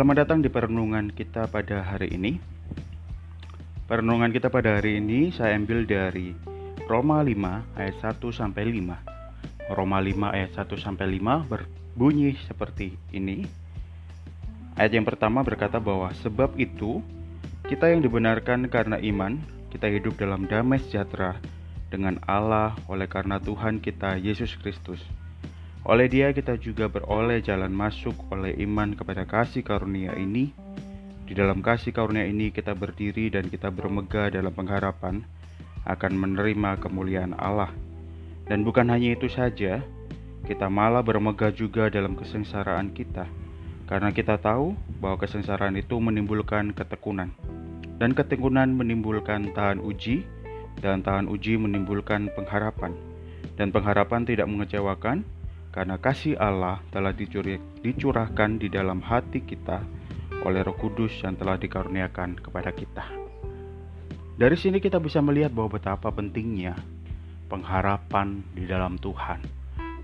Selamat datang di perenungan kita pada hari ini. Perenungan kita pada hari ini saya ambil dari Roma 5 ayat 1 sampai 5. Roma 5 ayat 1 sampai 5 berbunyi seperti ini. Ayat yang pertama berkata bahwa sebab itu kita yang dibenarkan karena iman, kita hidup dalam damai sejahtera dengan Allah oleh karena Tuhan kita Yesus Kristus oleh dia kita juga beroleh jalan masuk oleh iman kepada kasih karunia ini. Di dalam kasih karunia ini kita berdiri dan kita bermegah dalam pengharapan akan menerima kemuliaan Allah. Dan bukan hanya itu saja, kita malah bermegah juga dalam kesengsaraan kita. Karena kita tahu bahwa kesengsaraan itu menimbulkan ketekunan. Dan ketekunan menimbulkan tahan uji, dan tahan uji menimbulkan pengharapan. Dan pengharapan tidak mengecewakan, karena kasih Allah telah dicurahkan di dalam hati kita oleh Roh Kudus yang telah dikaruniakan kepada kita. Dari sini kita bisa melihat bahwa betapa pentingnya pengharapan di dalam Tuhan.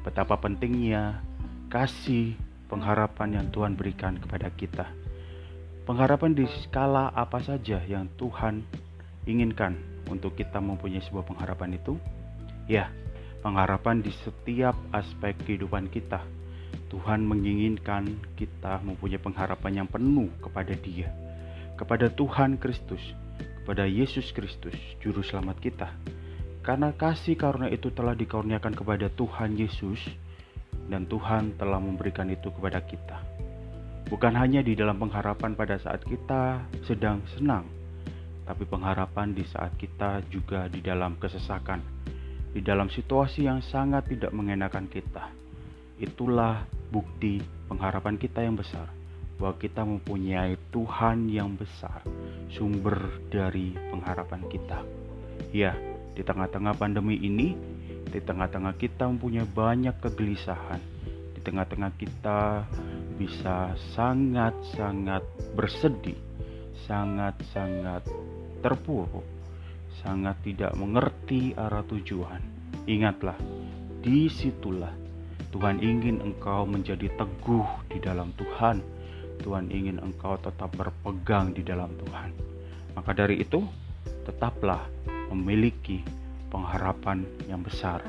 Betapa pentingnya kasih pengharapan yang Tuhan berikan kepada kita. Pengharapan di skala apa saja yang Tuhan inginkan untuk kita mempunyai sebuah pengharapan itu? Ya, pengharapan di setiap aspek kehidupan kita. Tuhan menginginkan kita mempunyai pengharapan yang penuh kepada Dia, kepada Tuhan Kristus, kepada Yesus Kristus, Juru Selamat kita. Karena kasih karunia itu telah dikaruniakan kepada Tuhan Yesus, dan Tuhan telah memberikan itu kepada kita. Bukan hanya di dalam pengharapan pada saat kita sedang senang, tapi pengharapan di saat kita juga di dalam kesesakan di dalam situasi yang sangat tidak mengenakan kita. Itulah bukti pengharapan kita yang besar bahwa kita mempunyai Tuhan yang besar, sumber dari pengharapan kita. Ya, di tengah-tengah pandemi ini, di tengah-tengah kita mempunyai banyak kegelisahan, di tengah-tengah kita bisa sangat-sangat bersedih, sangat-sangat terpuruk, sangat tidak mengerti arah tujuan, ingatlah, di situlah Tuhan ingin engkau menjadi teguh di dalam Tuhan. Tuhan ingin engkau tetap berpegang di dalam Tuhan. Maka dari itu, tetaplah memiliki pengharapan yang besar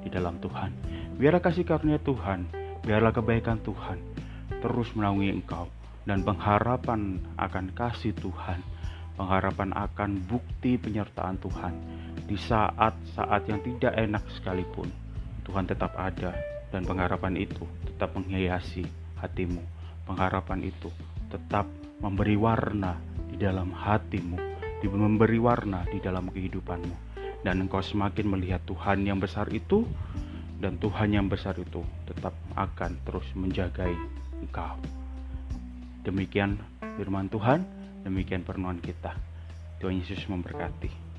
di dalam Tuhan. Biarlah kasih karunia Tuhan, biarlah kebaikan Tuhan terus menaungi engkau dan pengharapan akan kasih Tuhan pengharapan akan bukti penyertaan Tuhan di saat-saat yang tidak enak sekalipun. Tuhan tetap ada dan pengharapan itu tetap menghiasi hatimu. Pengharapan itu tetap memberi warna di dalam hatimu, memberi warna di dalam kehidupanmu. Dan engkau semakin melihat Tuhan yang besar itu dan Tuhan yang besar itu tetap akan terus menjagai engkau. Demikian firman Tuhan. Demikian permohonan kita. Tuhan Yesus memberkati.